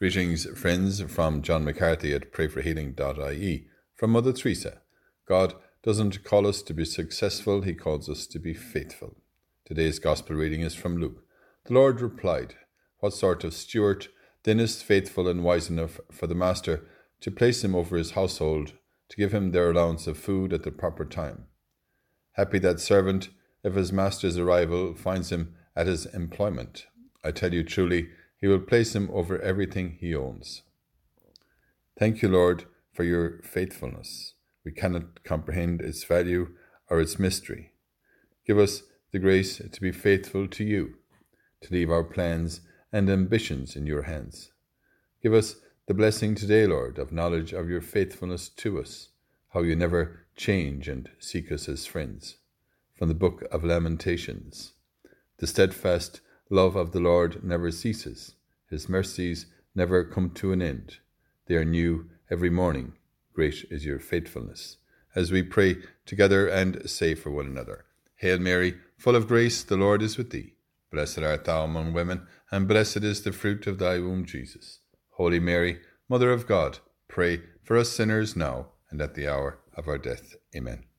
Greetings, friends, from John McCarthy at prayforhealing.ie. From Mother Teresa God doesn't call us to be successful, He calls us to be faithful. Today's Gospel reading is from Luke. The Lord replied, What sort of steward then is faithful and wise enough for the master to place him over his household, to give him their allowance of food at the proper time? Happy that servant if his master's arrival finds him at his employment. I tell you truly, he will place him over everything he owns. Thank you, Lord, for your faithfulness. We cannot comprehend its value or its mystery. Give us the grace to be faithful to you, to leave our plans and ambitions in your hands. Give us the blessing today, Lord, of knowledge of your faithfulness to us, how you never change and seek us as friends. From the Book of Lamentations The steadfast love of the Lord never ceases, his mercies never come to an end. They are new every morning. Great is your faithfulness. As we pray together and say for one another Hail Mary, full of grace, the Lord is with thee. Blessed art thou among women, and blessed is the fruit of thy womb, Jesus. Holy Mary, Mother of God, pray for us sinners now and at the hour of our death. Amen.